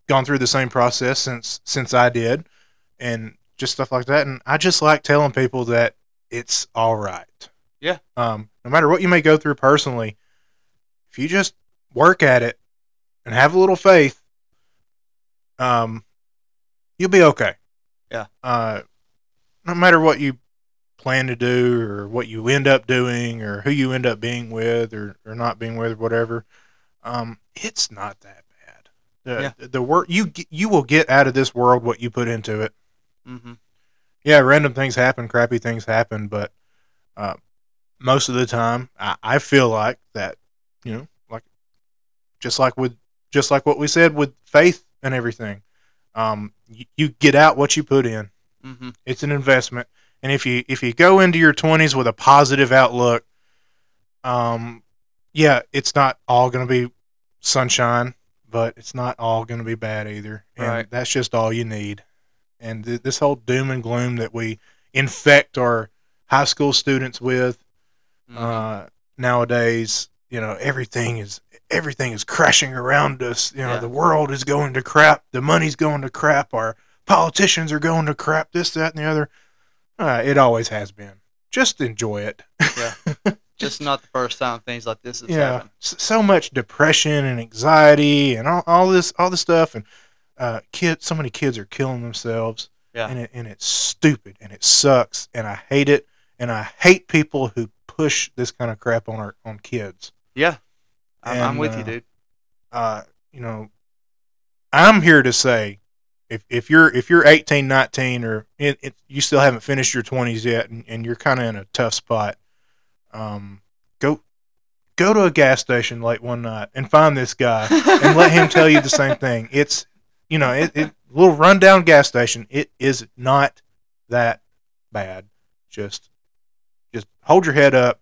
gone through the same process since since I did, and just stuff like that. And I just like telling people that it's all right. Yeah. Um, no matter what you may go through personally, if you just work at it and have a little faith, um, you'll be okay. Yeah. Uh, no matter what you plan to do or what you end up doing or who you end up being with or, or not being with or whatever, um, it's not that bad. The, Yeah. the work you you will get out of this world what you put into it. hmm Yeah, random things happen, crappy things happen, but uh, most of the time, I, I feel like that, you know, like just like with just like what we said with faith and everything, um, you, you get out what you put in. hmm It's an investment, and if you if you go into your twenties with a positive outlook, um, yeah, it's not all going to be sunshine, but it's not all going to be bad either. And Right. that's just all you need. And th- this whole doom and gloom that we infect our high school students with Mm-hmm. uh, nowadays, you know, everything is everything is crashing around us. You know, Yeah. the world is going to crap. The money's going to crap. Our politicians are going to crap. This, that, and the other. Uh, it always has been. Just enjoy it. Yeah. Just not the first time things like this has yeah, happened. s- so much depression and anxiety and all, all this, all this stuff, and uh, kids. So many kids are killing themselves. Yeah. and it, and it's stupid and it sucks and I hate it and I hate people who push this kind of crap on our on kids. Yeah. I'm, I'm And, with you, uh, dude. uh, you know, I'm here to say, if, if you're if you're 18, 19, or it, it, you still haven't finished your 20s yet, and, and you're kind of in a tough spot, um, go go to a gas station late one night and find this guy and let him tell you the same thing. It's you know, it, it little rundown gas station. It is not that bad. Just just hold your head up,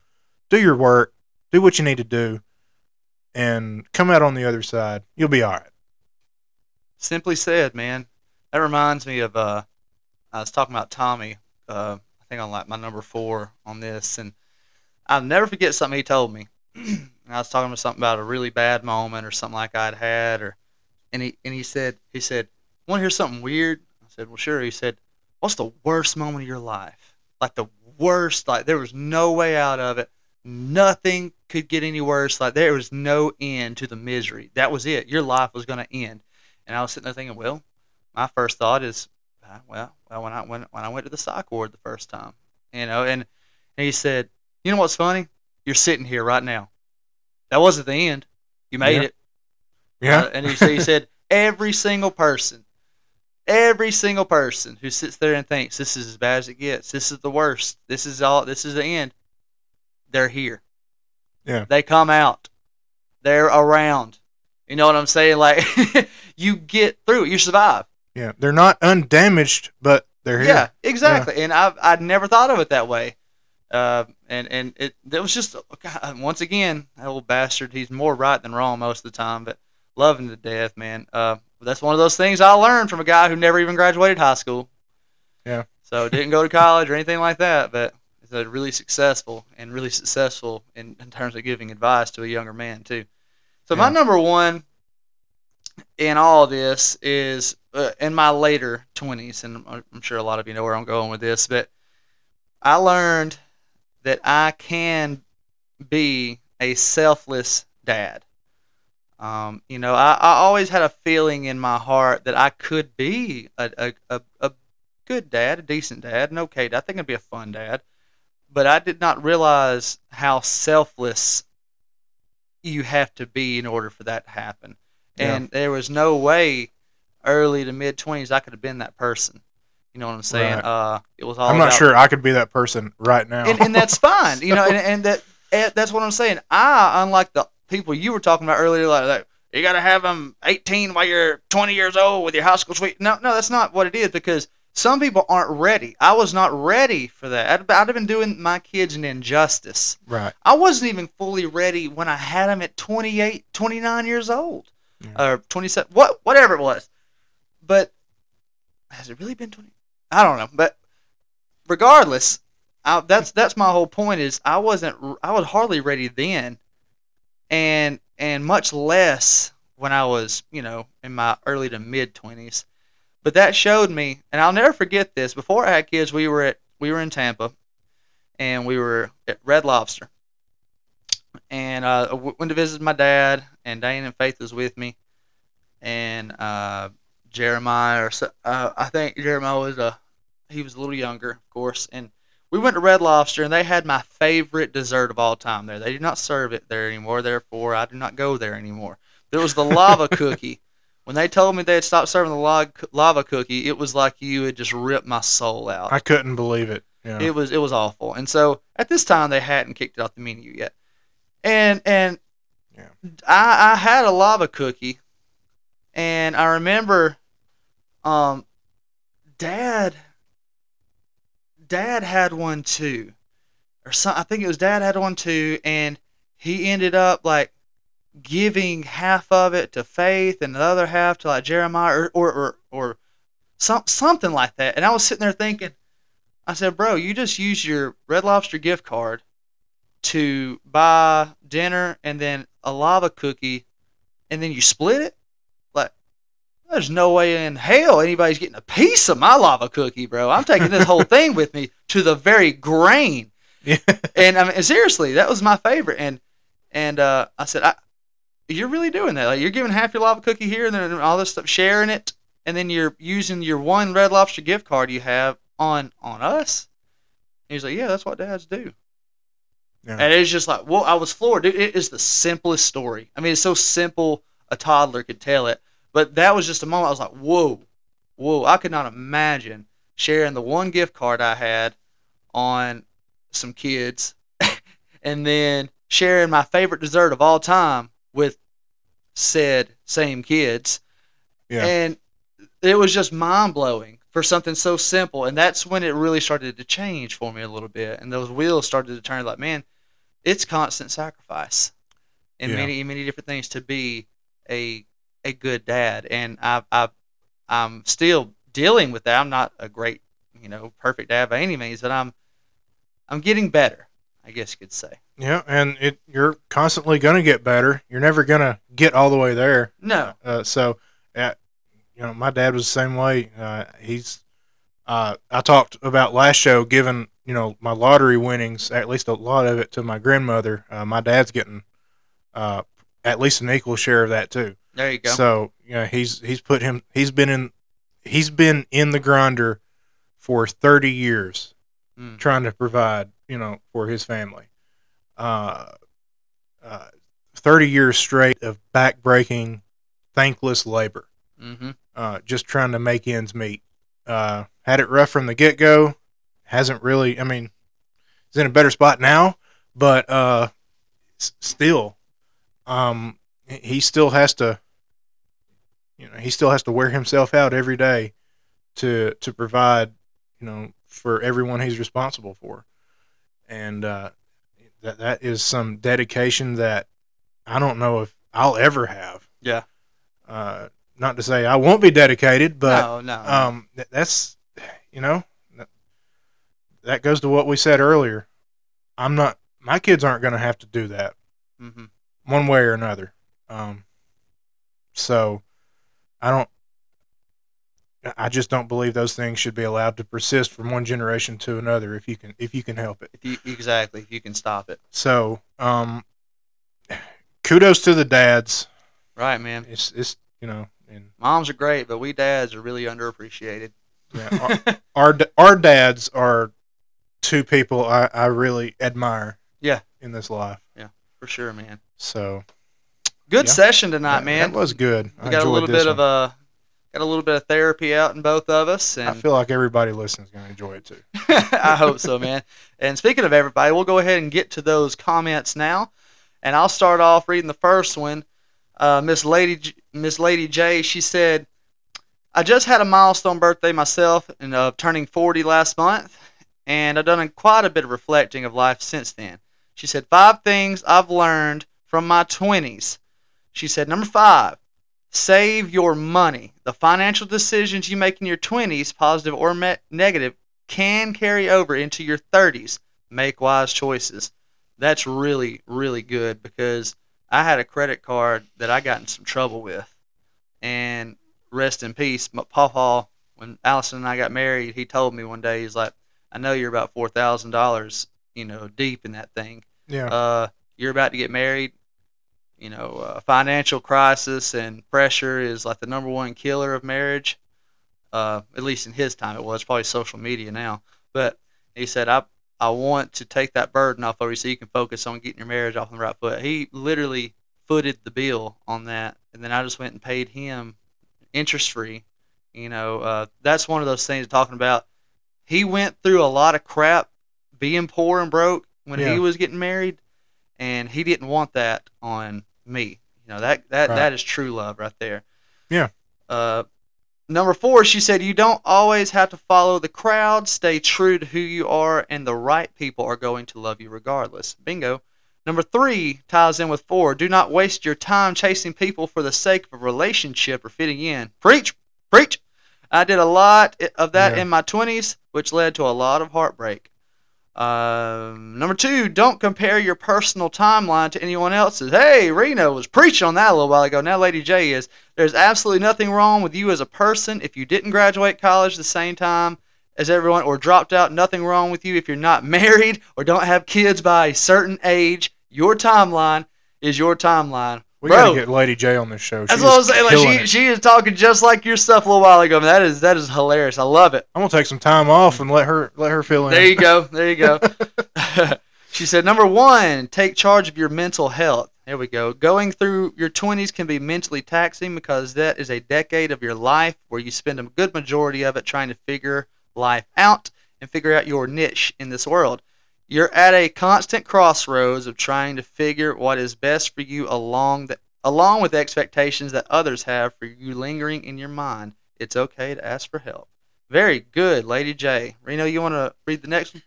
do your work, do what you need to do, and come out on the other side. You'll be all right. Simply said, man. That reminds me of uh, I was talking about Tommy. Uh, I think on like my number four on this, and I'll never forget something he told me. I was talking about something about a really bad moment or something like I'd had, or and he and he said he said, "Want to hear something weird?" I said, "Well, sure." He said, "What's the worst moment of your life? Like the worst? Like there was no way out of it. Nothing could get any worse. Like there was no end to the misery. That was it. Your life was going to end." And I was sitting there thinking, well, my first thought is, uh, well, well, when I when when I went to the psych ward the first time, you know, and, and he said, you know what's funny? You're sitting here right now. That wasn't the end. You made Yeah. it. Yeah. Uh, and he said, he said, every single person, every single person who sits there and thinks this is as bad as it gets, this is the worst, this is all, this is the end, they're here. Yeah. They come out. They're around. You know what I'm saying? Like, you get through it. You survive. Yeah. They're not undamaged, but they're here. Yeah, exactly. And I've I'd never thought of it that way. Uh, and and it that was just God, once again that old bastard. He's more right than wrong most of the time, but loving to death, man. Uh, that's one of those things I learned from a guy who never even graduated high school. Yeah. So didn't go to college or anything like that, but is a really successful and really successful in, in terms of giving advice to a younger man too. So my number one in all this is uh, in my later 20s, and I'm sure a lot of you know where I'm going with this, but I learned that I can be a selfless dad. Um, you know, I, I always had a feeling in my heart that I could be a, a, a, a good dad, a decent dad, an okay dad. I think I'd be a fun dad. But I did not realize how selfless you have to be in order for that to happen. Yeah. And there was no way early to mid 20s I could have been that person. You know what I'm saying? Right. Uh, it was all I'm not about- sure I could be that person right now. and, and that's fine. You know, and, and that and that's what I'm saying. I, unlike the people you were talking about earlier, like, like you got to have them 18 while you're 20 years old with your high school sweet. No, no, that's not what it is because some people aren't ready. I was not ready for that. I'd, I'd have been doing my kids an injustice. right. I wasn't even fully ready when I had them at 28, 29 years old, Yeah. or 27, what, whatever it was. But has it really been 20? I don't know. But regardless, I, that's that's my whole point. Is I wasn't I was hardly ready then, and and much less when I was you know in my early to mid 20s. but that showed me, and I'll never forget this. Before I had kids, we were at we were in Tampa, and we were at Red Lobster, and uh, I w- went to visit my dad, and Dane and Faith was with me, and uh, Jeremiah, or uh, I think Jeremiah was a he was a little younger, of course, and we went to Red Lobster, and they had my favorite dessert of all time there. They do not serve it there anymore, therefore I do not go there anymore. There was the lava cookie. When they told me they had stopped serving the lava, lava cookie, it was like you had just ripped my soul out. I couldn't believe it. Yeah. It was it was awful. And so at this time they hadn't kicked it off the menu yet. And and Yeah. I, I had a lava cookie and I remember um dad dad had one too. Or some I think it was dad had one too and he ended up like giving half of it to Faith and the other half to like Jeremiah or or or, or some, something like that. And I was sitting there thinking I said, bro, you just use your Red Lobster gift card to buy dinner and then a lava cookie, and then you split it. Like, there's no way in hell anybody's getting a piece of my lava cookie, bro. I'm taking this whole thing with me to the very grain. Yeah. And I mean, seriously, that was my favorite. And and uh, I said, I, you're really doing that. Like, you're giving half your lava cookie here, and then all this stuff, sharing it, and then you're using your one Red Lobster gift card you have on on us. And he's like, yeah, that's what dads do. Yeah. And it's just like, well, I was floored. Dude, it is the simplest story. I mean, it's so simple a toddler could tell it. But that was just a moment I was like, whoa, whoa. I could not imagine sharing the one gift card I had on some kids and then sharing my favorite dessert of all time with said same kids. Yeah. And it was just mind blowing for something so simple. And that's when it really started to change for me a little bit. And those wheels started to turn like, man, it's constant sacrifice in Yeah. many, many different things to be a a good dad. And I I I'm still dealing with that. I'm not a great, you know, perfect dad by any means, but I'm I'm getting better, I guess you could say. Yeah, and it you're constantly gonna get better. You're never gonna get all the way there. No. Uh, so, uh, you know, my dad was the same way. Uh, he's, uh, I talked about last show giving you know my lottery winnings, at least a lot of it to my grandmother. Uh, my dad's getting, uh, at least an equal share of that too. There you go. So, you know, he's he's put him he's been in he's been in the grinder for 30 years Mm. trying to provide, you know, for his family. Uh, uh, 30 years straight of backbreaking, thankless labor, mm-hmm. uh, just trying to make ends meet. Uh, had it rough from the get go. Hasn't really, I mean, he's in a better spot now, but uh, s- still, um, he still has to, you know, he still has to wear himself out every day to to provide, you know, for everyone he's responsible for, and uh, that that is some dedication that I don't know if I'll ever have. Yeah. Uh, not to say I won't be dedicated, but no, no. um, th- that's you know that, goes to what we said earlier. I'm not. My kids aren't going to have to do that mm-hmm. one way or another. Um, so I don't. I just don't believe those things should be allowed to persist from one generation to another if you can if you can help it. If you exactly, if you can stop it, So, um, kudos to the dads. right, man. It's it's you know, and Moms are great, but we dads are really underappreciated. yeah, our d- our dads are two people I, I really admire. Yeah. in this life. Yeah, for sure, man. So Good Yeah. session tonight, that, man. that was good. I got a little bit of a got a little bit of therapy out in both of us, and I feel like everybody listening is going to enjoy it too. I hope so, man. And speaking of everybody, we'll go ahead and get to those comments now. And I'll start off reading the first one. Uh, Miss Lady J- Miss Lady J, she said, "I just had a milestone birthday myself, and uh, turning 40 last month, and I've done quite a bit of reflecting of life since then." She said, five things I've learned from my 20s." She said, "Number five, save your money. The financial decisions you make in your 20s, positive or me- negative, can carry over into your 30s. Make wise choices. That's really, really good because I had a credit card that I got in some trouble with. And rest in peace, my Pawpaw when Allison and I got married, he told me one day, he's like, I know you're about four thousand dollars, you know, deep in that thing. Yeah. Uh, you're about to get married. You know, uh, financial crisis and pressure is like the number one killer of marriage. Uh, at least in his time, it was probably social media now. But he said, I I want to take that burden off of you so you can focus on getting your marriage off on the right foot. He literally footed the bill on that, and then I just went and paid him interest free. You know, uh, that's one of those things talking about. He went through a lot of crap being poor and broke when Yeah. he was getting married, and he didn't want that on me. You know that that Right. that is true love right there. Yeah. Uh, number four, she said, you don't always have to follow the crowd. Stay true to who you are, and the right people are going to love you regardless. Bingo. Number three ties in with four. Do not waste your time chasing people for the sake of a relationship or fitting in. Preach, preach. I did a lot of that Yeah. in my 20s, which led to a lot of heartbreak. Um, number two, don't compare your personal timeline to anyone else's. Hey, Reno was preaching on that a little while ago. Now, Lady J is. There's absolutely nothing wrong with you as a person if you didn't graduate college the same time as everyone or dropped out. Nothing wrong with you if you're not married or don't have kids by a certain age. Your timeline is your timeline. We Bro, gotta get Lady J on this show. that's She what I is was saying. Like she, it. she is talking just like your stuff a little while ago. Man, that is that is hilarious. I love it. I'm gonna take some time off and let her let her fill in. There you go. There you go. she said, number one, take charge of your mental health. There we go. Going through your 20s can be mentally taxing because that is a decade of your life where you spend a good majority of it trying to figure life out and figure out your niche in this world. You're at a constant crossroads of trying to figure what is best for you along the, along with expectations that others have for you lingering in your mind. It's okay to ask for help. Very good, Lady J. Reno, you want to read the next one?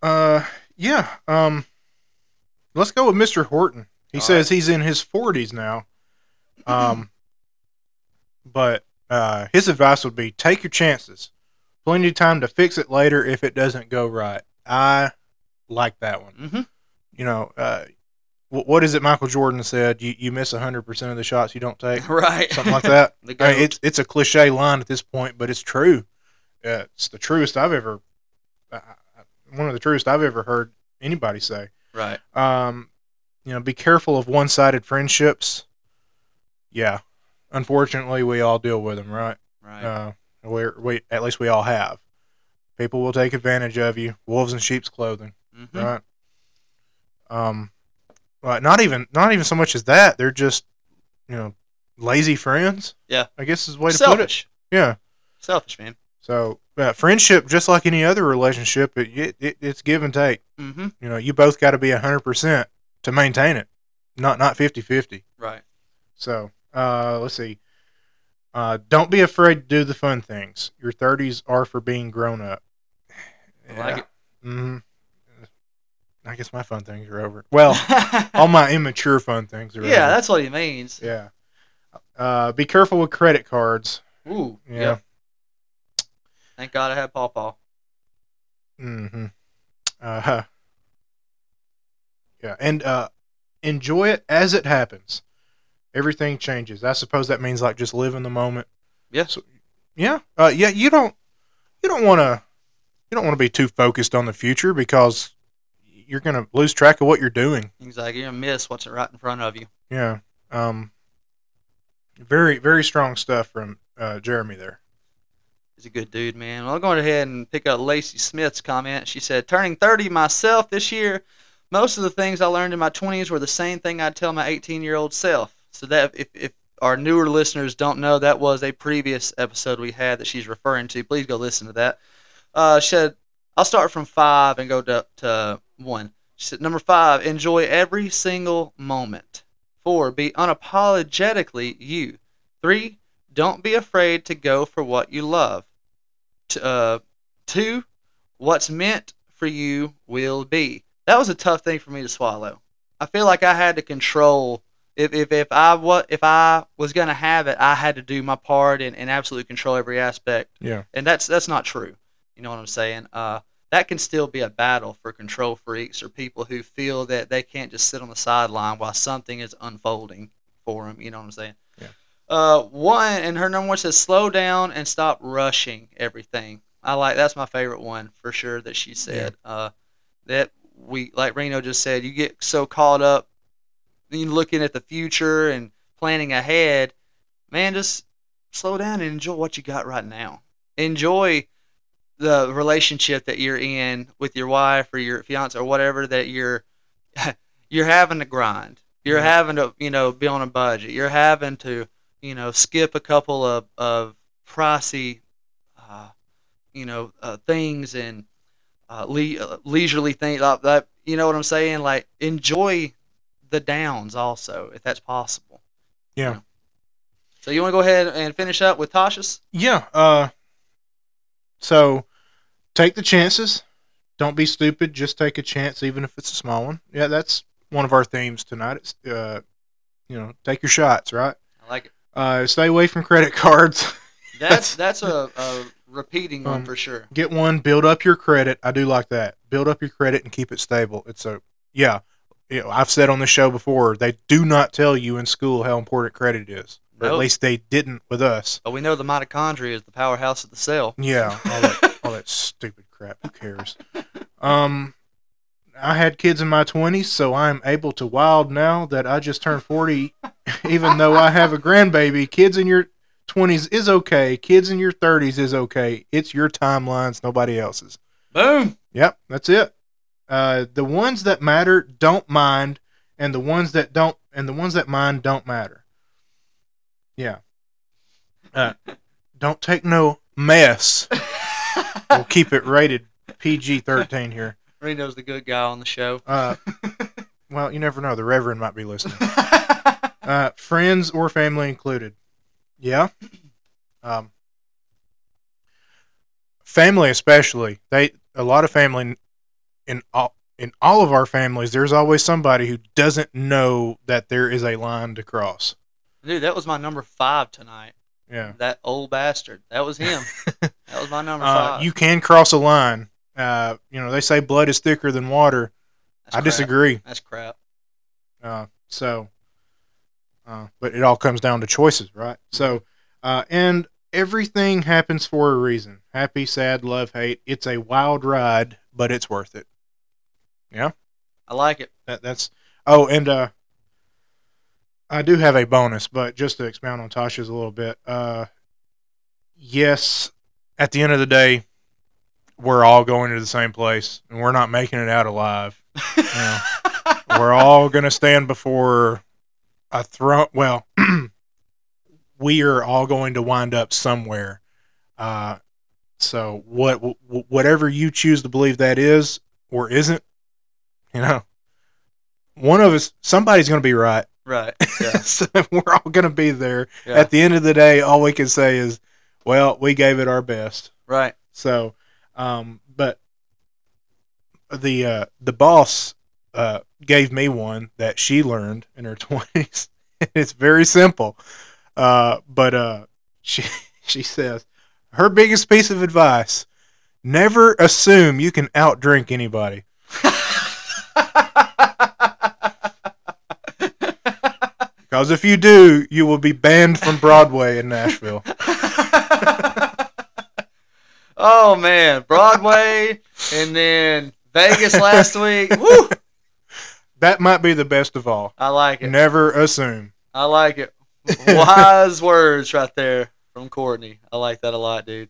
Uh, yeah. Um, let's go with Mr. Horton. He All says he's in his 40s now. Um, but uh, his advice would be take your chances. Plenty of time to fix it later if it doesn't go right. I like that one. Mm-hmm. You know, uh, wh- what is it Michael Jordan said? You you miss 100% of the shots you don't take. Right. Something like that. I mean, it's it's a cliche line at this point, but it's true. Uh, it's the truest I've ever, uh, one of the truest I've ever heard anybody say. right. Um, you know, be careful of one-sided friendships. Yeah, unfortunately, we all deal with them, right? Right. Uh, we we at least we all have. People will take advantage of you. Wolves in sheep's clothing, mm-hmm. right? Um, well, not even not even so much as that. They're just, you know, lazy friends. Yeah. I guess is the way to put it. Selfish. Yeah. Selfish, man. So uh, friendship, just like any other relationship, it, it, it it's give and take. Mm-hmm. You know, you both got to be hundred percent to maintain it, not not 50-50. Right. So uh, let's see. Uh, don't be afraid to do the fun things. Your thirties are for being grown up. I like it. hmm I guess my fun things are over. Well, all my immature fun things are over. yeah, that's what he means. yeah. Uh, be careful with credit cards. Ooh. Yeah. Yeah. Thank God I had Paw Paw. Mm-hmm. Uh, huh. yeah, and uh, enjoy it as it happens. Everything changes. I suppose that means like just live in the moment. Yeah. So, yeah. Uh, yeah. You don't. You don't want to. You don't want to be too focused on the future because you're gonna lose track of what you're doing. Exactly. You're gonna miss what's right in front of you. Yeah. Um. Very very strong stuff from uh, Jeremy there. He's a good dude, man. Well, I'll go ahead and pick up Lacey Smith's comment. She said, Turning 30 myself this year, most of the things I learned in my 20s were the same thing I'd tell my 18 year old self. So, that if, if our newer listeners don't know, that was a previous episode we had that she's referring to. Please go listen to that. Uh, she said, I'll start from five and go to, to one. She said, Number five, enjoy every single moment. Four, be unapologetically you. Three, don't be afraid to go for what you love. T- uh, two, what's meant for you will be. That was a tough thing for me to swallow. I feel like I had to control. If, if, if I what if I was gonna have it, I had to do my part and, and absolutely control every aspect. Yeah. And that's that's not true. You know what I'm saying? Uh, that can still be a battle for control freaks or people who feel that they can't just sit on the sideline while something is unfolding for them. You know what I'm saying? Yeah. Uh, one and her number one says slow down and stop rushing everything. I like that's my favorite one for sure that she said. Uh, that we like Reno just said, you get so caught up in looking at the future and planning ahead. Man, just slow down and enjoy what you got right now. Enjoy the relationship that you're in with your wife or your fiance or whatever that you're you're having to grind. You're Yeah. having to, you know, be on a budget. You're having to, you know, skip a couple of, of pricey, uh, you know, uh, things and uh, le- uh, leisurely things like that. You know what I'm saying? Like, enjoy the downs also, if that's possible. Yeah. So you want to go ahead and finish up with Tasha's? Yeah. So take the chances. Don't be stupid. Just take a chance, even if it's a small one. Yeah, that's one of our themes tonight. It's, uh, you know, take your shots, right? I like it. Uh, stay away from credit cards. That's that's a, a repeating one Um, for sure. Get one. Build up your credit. I do like that. Build up your credit and keep it stable. It's a yeah. You know, I've said on the show before. They do not tell you in school how important credit is, or at least they didn't with us. But we know the mitochondria is the powerhouse of the cell. Yeah, all that, all that stupid crap. Who cares? Um, I had kids in my twenties, so I'm able to wild now that I just turned forty. Even though I have a grandbaby, kids in your twenties is okay. Kids in your thirties is okay. It's your timelines, nobody else's. Boom. Yep, that's it. Uh, the ones that matter don't mind, and the ones that don't, and the ones that mind don't matter. Yeah. Uh, don't take no mess. We'll keep it rated PG thirteen here. Reno's the good guy on the show. Uh, well, you never know. The Reverend might be listening. Uh, friends or family included. Yeah. Um, family, especially they a lot of family in all in all of our families. There's always somebody who doesn't know that there is a line to cross. Dude, that was my number five tonight. Yeah. That old bastard. That was him. that was my number Uh, five. you can cross a line. Uh, you know they say blood is thicker than water. That's I crap. disagree. That's crap. Uh, so, uh, but it all comes down to choices, right? So, uh, and everything happens for a reason. Happy, sad, love, hate. It's a wild ride, but it's worth it. Yeah. I like it. That, that's. Oh, and uh, I do have a bonus, but just to expound on Tasha's a little bit. Uh, yes, at the end of the day, we're all going to the same place, and we're not making it out alive. Yeah. we're all going to stand before a throne. Well, we are all going to wind up somewhere. Uh, so what, wh- whatever you choose to believe that is or isn't, you know, one of us, somebody's going to be right. Right. Yeah. so we're all going to be there. yeah. At the end of the day, all we can say is, well, we gave it our best. right. So, um, but the uh, the boss uh, gave me one that she learned in her twenties. it's very simple, uh, but uh, she she says her biggest piece of advice: never assume you can outdrink anybody. Because if you do, you will be banned from Broadway in Nashville. oh man, Broadway and then Vegas last week. Woo! That might be the best of all. I like it. Never assume. I like it. Wise words right there from Courtney. I like that a lot, dude.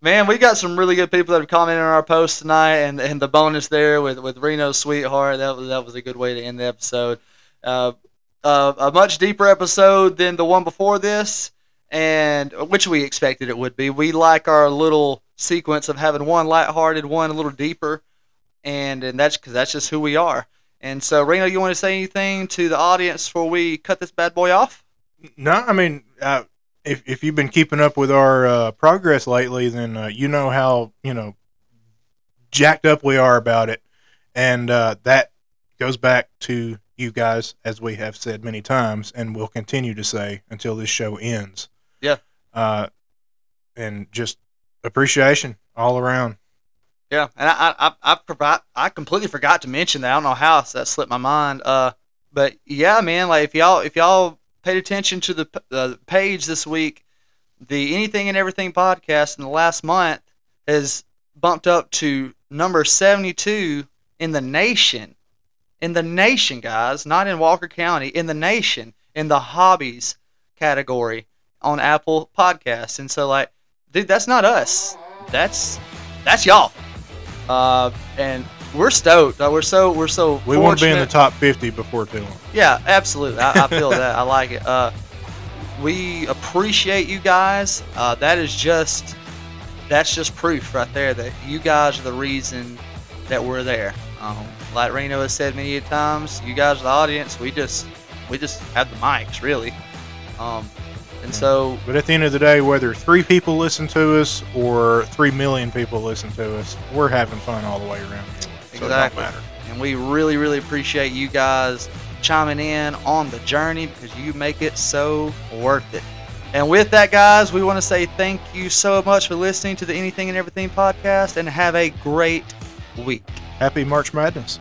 Man, we got some really good people that have commented on our post tonight, and, and the bonus there with, with Reno's sweetheart. That was that was a good way to end the episode. Uh, uh, a much deeper episode than the one before this, and which we expected it would be. We like our little sequence of having one lighthearted, one a little deeper, and and that's because that's just who we are. And so, Reno, you want to say anything to the audience before we cut this bad boy off? No, I mean, uh, if if you've been keeping up with our uh, progress lately, then uh, you know how you know jacked up we are about it, and uh, that goes back to you guys, as we have said many times, and will continue to say until this show ends. Yeah. Uh, and just appreciation all around. Yeah, and I I I, I, provide, I completely forgot to mention that. I don't know how that slipped my mind. Uh, but yeah, man, like if y'all if y'all paid attention to the uh, page this week, the Anything and Everything podcast in the last month has bumped up to number 72 in the nation. In the nation, guys, not in Walker County, in the nation, in the hobbies category on Apple Podcasts. And so, like, dude, that's not us. That's that's y'all. Uh, and we're stoked. Uh, we're so we're so. We want to be in the top 50 before too long. Yeah, absolutely. I, I feel that. I like it. Uh, we appreciate you guys. Uh, that is just that's just proof right there that you guys are the reason that we're there. Um, like Reno has said many times, you guys the audience. We just we just have the mics, really. Um, and so But at the end of the day, whether three people listen to us or three million people listen to us, we're having fun all the way around. Here. So Exactly. matter. And we really, really appreciate you guys chiming in on the journey because you make it so worth it. And with that, guys, we want to say thank you so much for listening to the Anything and Everything podcast and have a great week. Happy March Madness.